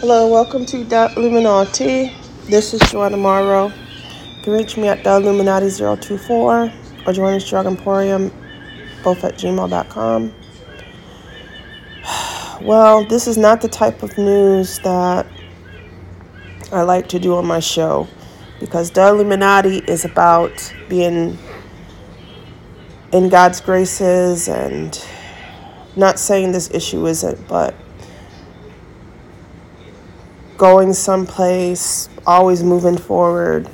Hello, welcome to The Illuminati. This is Joanna Morrow. You can reach me at The Illuminati 024 or join us Drug Emporium, both at gmail.com. Well, this is not the type of news that I like to do on my show because The Illuminati is about being in God's graces and not saying this issue isn't, but going someplace, always moving forward,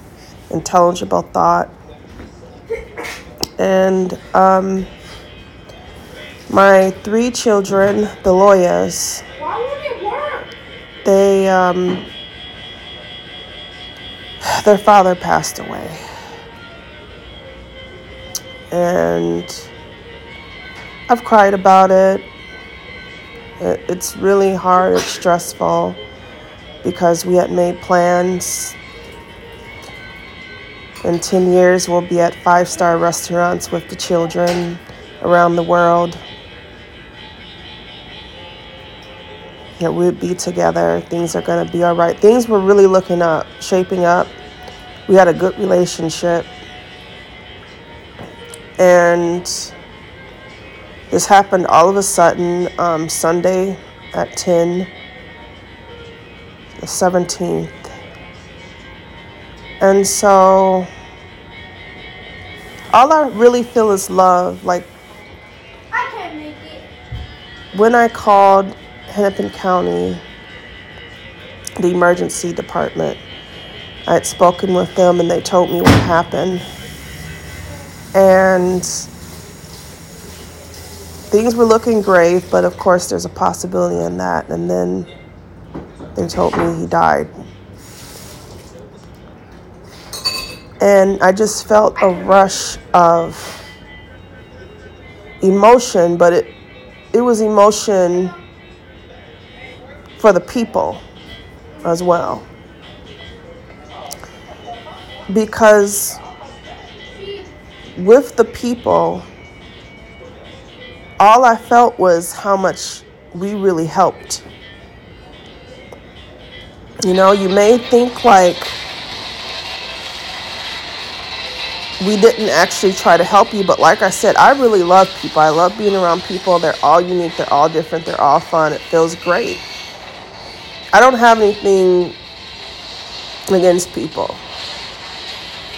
intelligible thought. And um, my three children, the lawyers, they um, their father passed away, and I've cried about it. It's really hard. It's stressful because we had made plans. In 10 years, we'll be at five star restaurants with the children around the world. Yeah, we'd be together. Things are going to be all right. Things were really looking up, shaping up. We had a good relationship. And this happened all of a sudden um, Sunday at 10 the 17th. And so all I really feel is love. Like I can't make it. when I called Hennepin County, the emergency department, I had spoken with them and they told me what happened. And things were looking grave, but of course, there's a possibility in that. And then they told me he died. And I just felt a rush of emotion, but it it was emotion for the people as well. Because with the people, all I felt was how much we really helped. You know, you may think like we didn't actually try to help you, but like I said, I really love people. I love being around people. They're all unique, they're all different, they're all fun. It feels great. I don't have anything against people.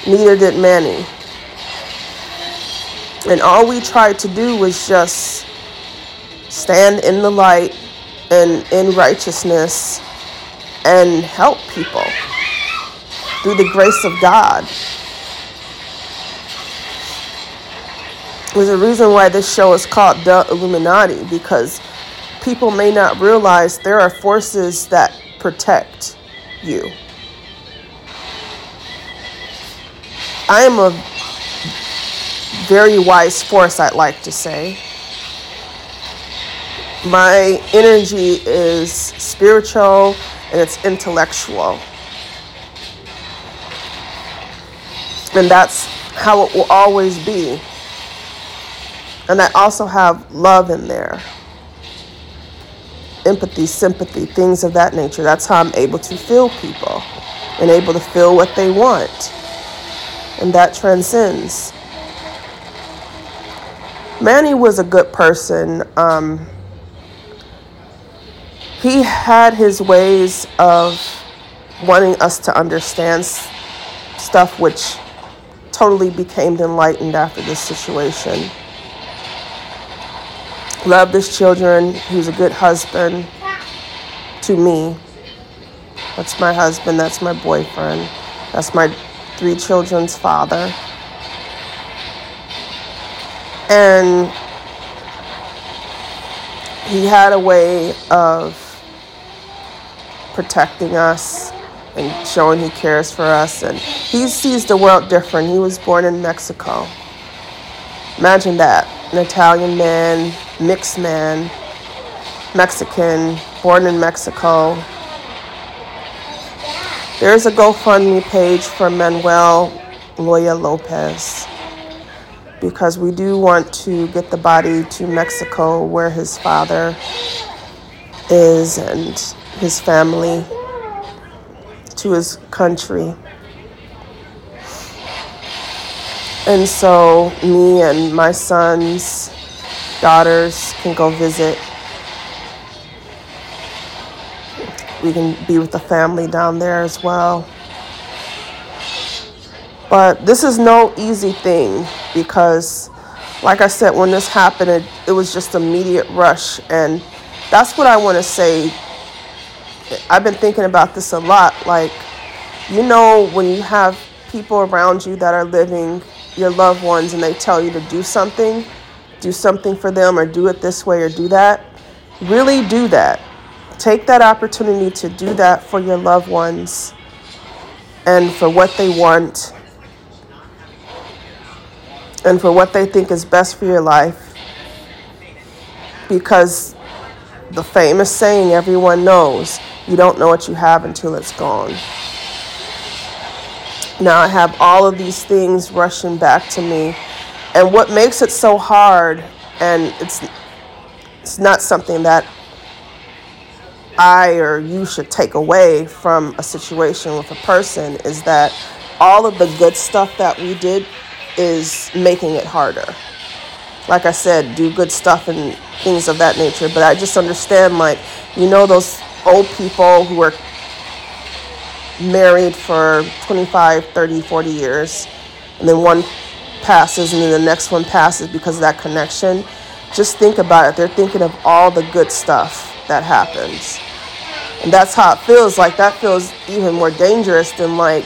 Neither did Manny. And all we tried to do was just stand in the light and in righteousness and help people through the grace of God. There's a reason why this show is called The Illuminati because people may not realize there are forces that protect you. I am a very wise force, I'd like to say. My energy is spiritual and it's intellectual. And that's how it will always be. And I also have love in there empathy, sympathy, things of that nature. That's how I'm able to feel people and able to feel what they want. And that transcends. Manny was a good person. Um, he had his ways of wanting us to understand stuff, which totally became enlightened after this situation. Loved his children. He was a good husband to me. That's my husband. That's my boyfriend. That's my three children's father. And he had a way of protecting us and showing he cares for us. And he sees the world different. He was born in Mexico. Imagine that an Italian man, mixed man, Mexican, born in Mexico. There's a GoFundMe page for Manuel Loya Lopez because we do want to get the body to Mexico where his father is and his family to his country. And so me and my sons, daughters can go visit. We can be with the family down there as well. But this is no easy thing because, like I said, when this happened, it, it was just immediate rush. And that's what I want to say. I've been thinking about this a lot. Like, you know, when you have people around you that are living, your loved ones, and they tell you to do something, do something for them, or do it this way or do that, really do that. Take that opportunity to do that for your loved ones and for what they want and for what they think is best for your life. Because the famous saying everyone knows you don't know what you have until it's gone. Now I have all of these things rushing back to me. And what makes it so hard, and it's, it's not something that I or you should take away from a situation with a person, is that all of the good stuff that we did is making it harder. Like I said, do good stuff and things of that nature. But I just understand, like, you know, those old people who are married for 25, 30, 40 years, and then one passes and then the next one passes because of that connection. Just think about it. They're thinking of all the good stuff that happens. And that's how it feels like that feels even more dangerous than like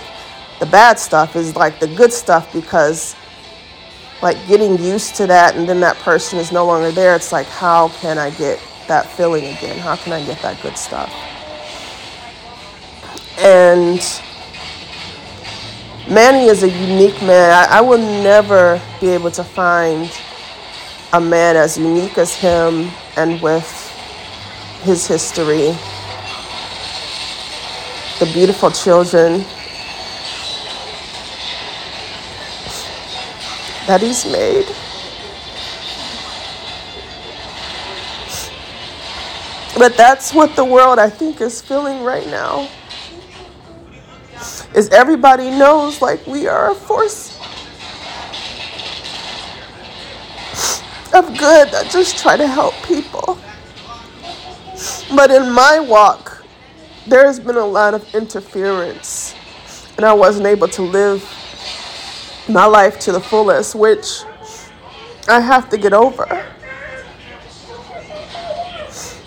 the bad stuff is like the good stuff because like getting used to that and then that person is no longer there it's like how can i get that feeling again. How can i get that good stuff? And manny is a unique man. I, I will never be able to find a man as unique as him and with his history. The beautiful children that he's made. But that's what the world, I think, is feeling right now. Is everybody knows like we are a force of good that just try to help people. But in my walk, there has been a lot of interference, and I wasn't able to live my life to the fullest, which I have to get over.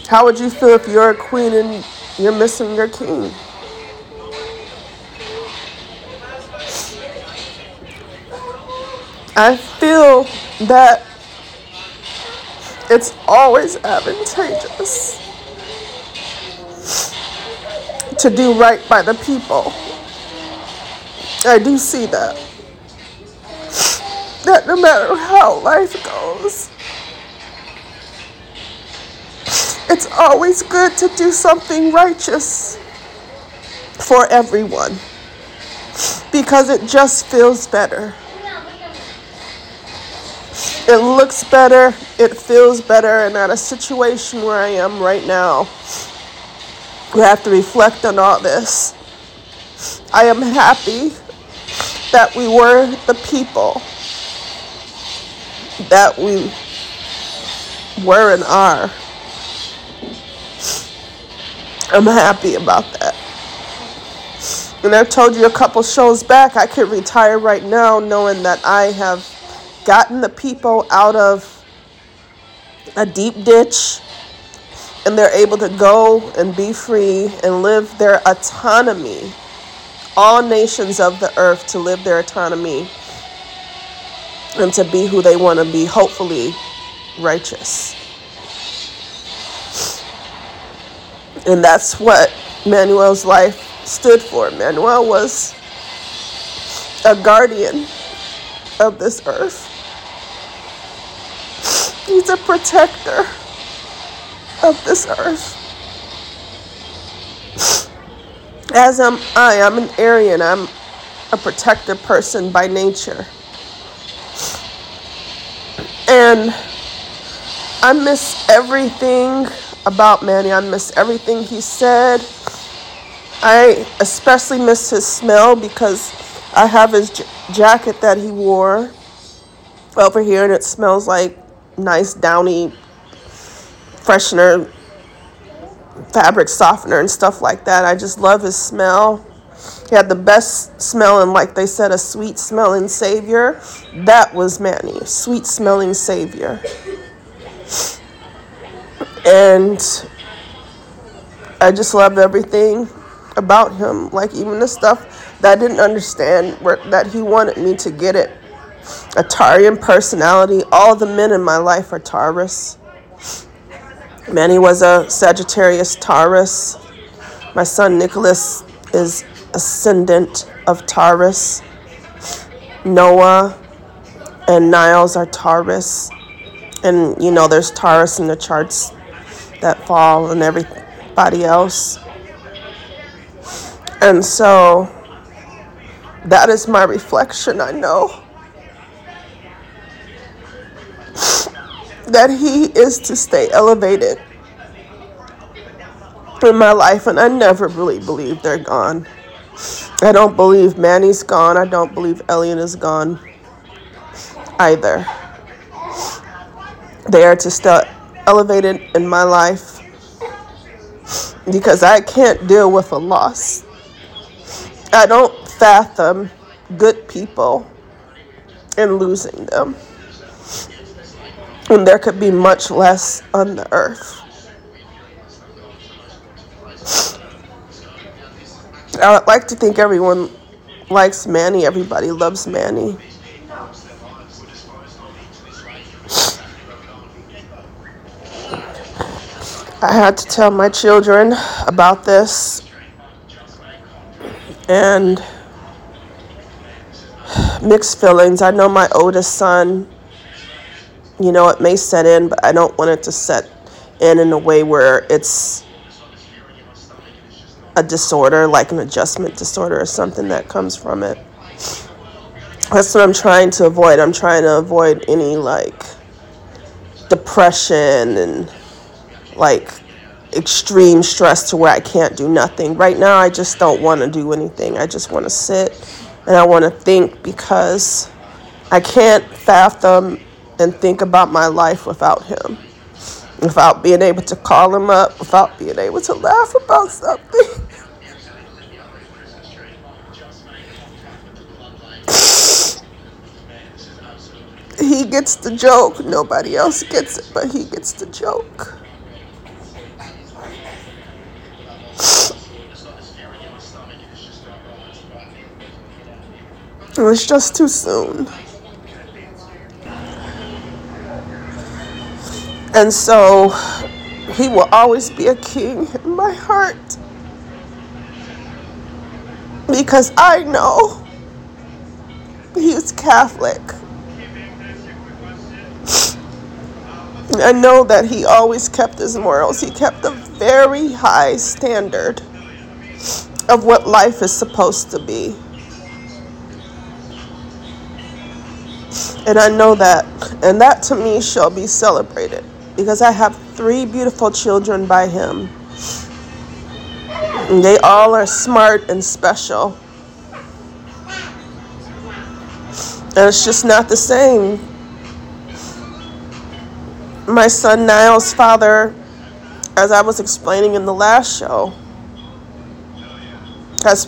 How would you feel if you're a queen and you're missing your king? I feel that it's always advantageous to do right by the people. I do see that that no matter how life goes, it's always good to do something righteous for everyone because it just feels better. It looks better, it feels better, and at a situation where I am right now, we have to reflect on all this. I am happy that we were the people that we were and are. I'm happy about that. And I've told you a couple shows back, I could retire right now knowing that I have gotten the people out of a deep ditch and they're able to go and be free and live their autonomy. All nations of the earth to live their autonomy and to be who they want to be, hopefully righteous. And that's what Manuel's life stood for. Manuel was a guardian of this earth. He's a protector of this earth. As am I, I'm an Aryan. I'm a protective person by nature. And I miss everything about Manny. I miss everything he said. I especially miss his smell because I have his j- jacket that he wore over here and it smells like nice downy freshener, fabric softener, and stuff like that. I just love his smell. He had the best smelling, like they said, a sweet smelling savior. That was Manny, sweet smelling savior. And I just loved everything about him, like even the stuff that I didn't understand, where, that he wanted me to get it. A Taurean personality. All the men in my life are Taurus. Manny was a Sagittarius Taurus. My son Nicholas is ascendant of Taurus. Noah and Niles are Taurus. And you know, there's Taurus in the charts that fall and everybody else. And so that is my reflection, I know. That he is to stay elevated in my life, and I never really believe they're gone. I don't believe Manny's gone. I don't believe Elliot is gone either. They are to stay elevated in my life because I can't deal with a loss. I don't fathom good people and losing them. And there could be much less on the earth. I would like to think everyone likes Manny, everybody loves Manny. I had to tell my children about this and mixed feelings. I know my oldest son, you know, it may set in, but I don't want it to set in in a way where it's a disorder, like an adjustment disorder or something that comes from it. That's what I'm trying to avoid. I'm trying to avoid any like depression and like extreme stress to where I can't do nothing. Right now, I just don't want to do anything. I just want to sit and I want to think because I can't fathom and think about my life without him. Without being able to call him up, without being able to laugh about something. he gets the joke. Nobody else gets it, but he gets the joke. It was just too soon. And so he will always be a king in my heart. Because I know he's Catholic. I know that he always kept his morals. He kept a very high standard of what life is supposed to be. And I know that. And that to me shall be celebrated because I have three beautiful children by him. And they all are smart and special. And it's just not the same. My son Niall's father, as I was explaining in the last show, has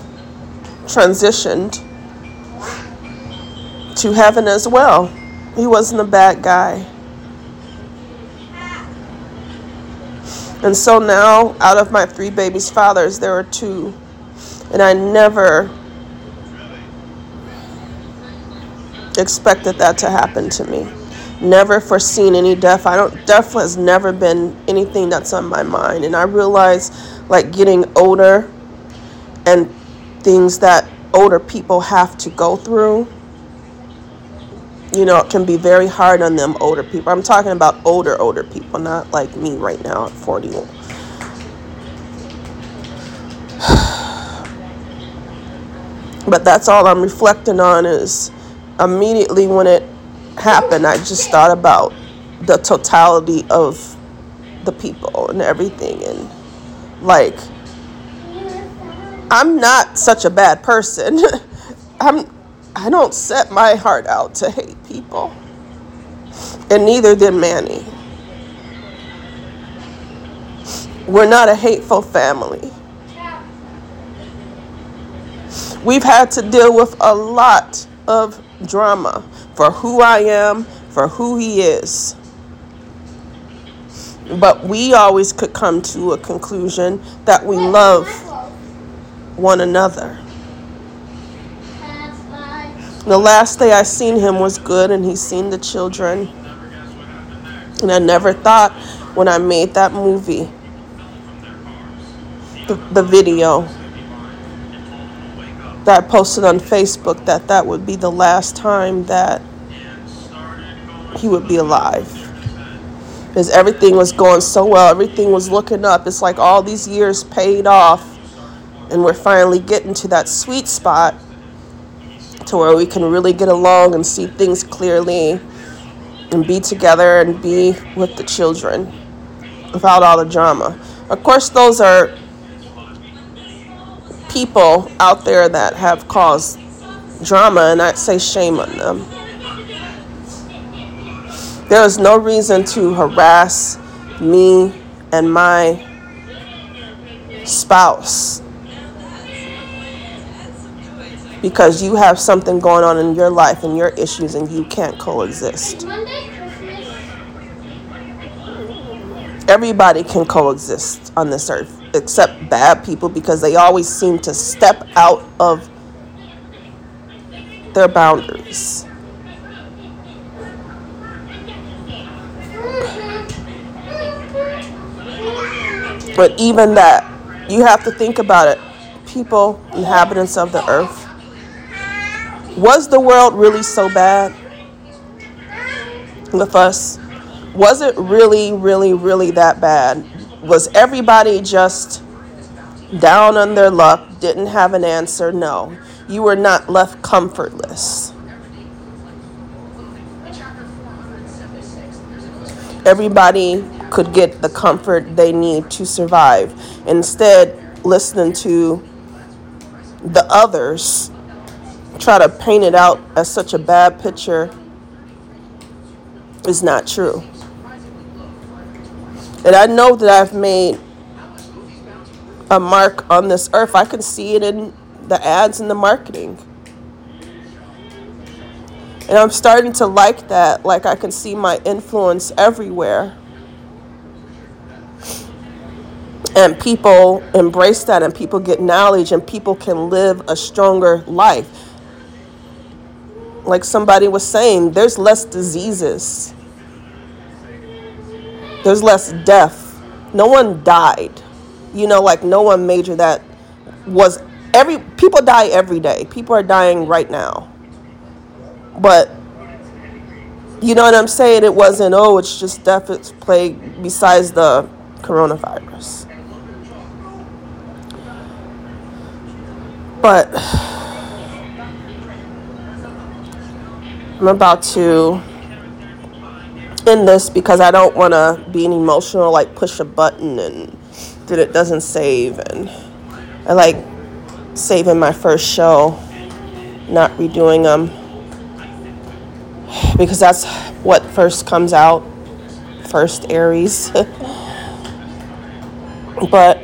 transitioned to heaven as well. He wasn't a bad guy. And so now, out of my three babies' fathers, there are two. And I never expected that to happen to me. Never foreseen any death. I don't, death has never been anything that's on my mind. And I realize, like, getting older and things that older people have to go through you know, it can be very hard on them older people. I'm talking about older, older people, not like me right now at 41. But that's all I'm reflecting on is immediately when it happened, I just thought about the totality of the people and everything and like I'm not such a bad person. I'm I don't set my heart out to hate people. And neither did Manny. We're not a hateful family. We've had to deal with a lot of drama for who I am, for who he is. But we always could come to a conclusion that we love one another. The last day I seen him was good and he seen the children. And I never thought when I made that movie, the, the video that I posted on Facebook, that that would be the last time that he would be alive. Because everything was going so well, everything was looking up. It's like all these years paid off, and we're finally getting to that sweet spot to where we can really get along and see things clearly and be together and be with the children without all the drama. Of course, those are people out there that have caused drama, and I'd say shame on them. There is no reason to harass me and my spouse because you have something going on in your life and your issues and you can't coexist. Everybody can coexist on this earth except bad people because they always seem to step out of their boundaries. But even that, you have to think about it. People, inhabitants of the earth, was the world really so bad with us? Was it really, really, really that bad? Was everybody just down on their luck, didn't have an answer? No. You were not left comfortless. Everybody could get the comfort they need to survive. Instead, listening to the others try to paint it out as such a bad picture is not true. And I know that I've made a mark on this earth. I can see it in the ads and the marketing. And I'm starting to like that. Like I can see my influence everywhere. And people embrace that, and people get knowledge, and people can live a stronger life like somebody was saying, there's less diseases, there's less death. No one died. You know, like no one major that was every people die every day. People are dying right now. But you know what I'm saying? It wasn't, oh, it's just death, it's plague besides the coronavirus. But I'm about to end this because I don't want to be an emotional, like push a button and that it doesn't save. And I like saving my first show, not redoing them because that's what first comes out, first Aries. but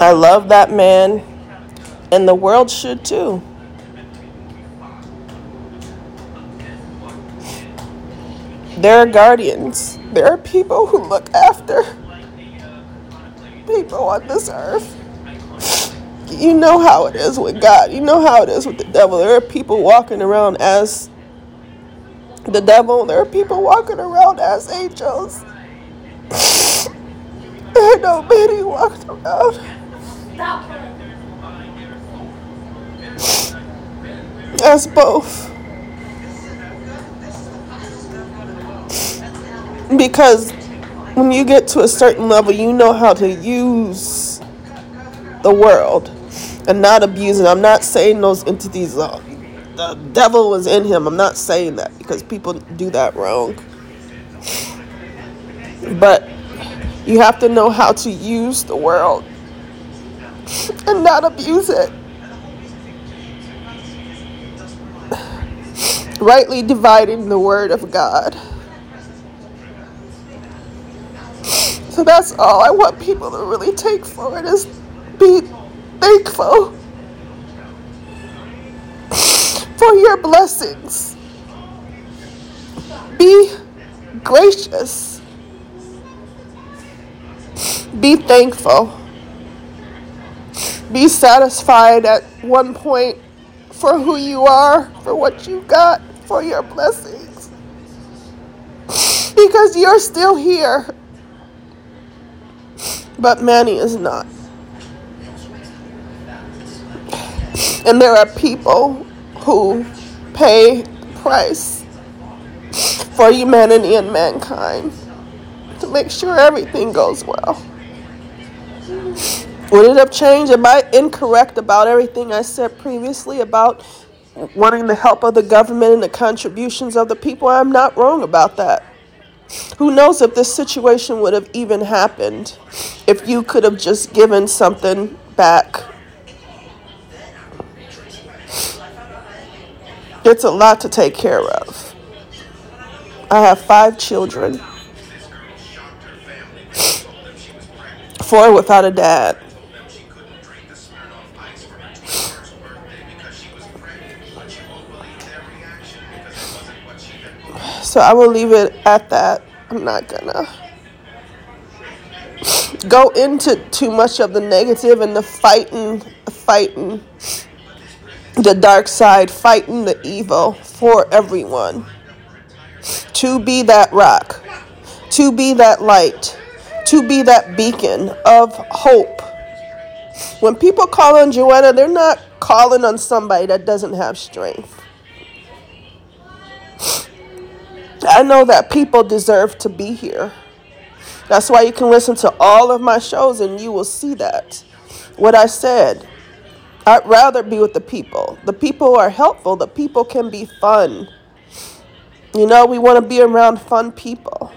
I love that man, and the world should too. There are guardians. There are people who look after people on this earth. You know how it is with God. You know how it is with the devil. There are people walking around as the devil. There are people walking around as angels. I know Manny walked around. As both. Because when you get to a certain level, you know how to use the world and not abuse it. I'm not saying those entities, uh, the devil was in him. I'm not saying that because people do that wrong. But You have to know how to use the world and not abuse it. Rightly dividing the word of God. So that's all I want people to really take for it is be thankful for your blessings. Be gracious. Be thankful. Be satisfied at one point for who you are, for what you got, for your blessings. Because you're still here. But Manny is not. And there are people who pay price for humanity and mankind to make sure everything goes well. Would it have changed? Am I incorrect about everything I said previously about wanting the help of the government and the contributions of the people? I'm not wrong about that. Who knows if this situation would have even happened if you could have just given something back? It's a lot to take care of. I have five children, four without a dad. So I will leave it at that. I'm not gonna go into too much of the negative and the fighting, fighting the dark side, fighting the evil for everyone. To be that rock, to be that light, to be that beacon of hope. When people call on Joanna, they're not calling on somebody that doesn't have strength. I know that people deserve to be here. That's why you can listen to all of my shows and you will see that. What I said, I'd rather be with the people. The people are helpful, the people can be fun. You know, we want to be around fun people.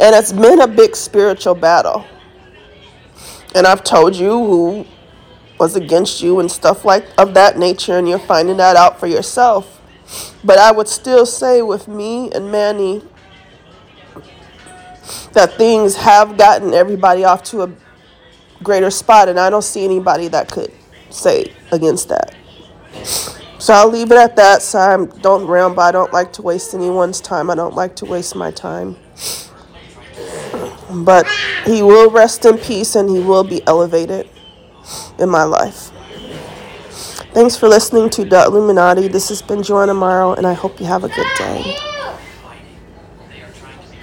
And it's been a big spiritual battle. And I've told you who was against you and stuff like of that nature and you're finding that out for yourself. But I would still say with me and Manny that things have gotten everybody off to a greater spot, and I don't see anybody that could say against that. So I'll leave it at that. So I don't ramble. I don't like to waste anyone's time. I don't like to waste my time. But he will rest in peace and he will be elevated in my life. Thanks for listening to The Illuminati. This has been Joanna Morrow, and I hope you have a good day.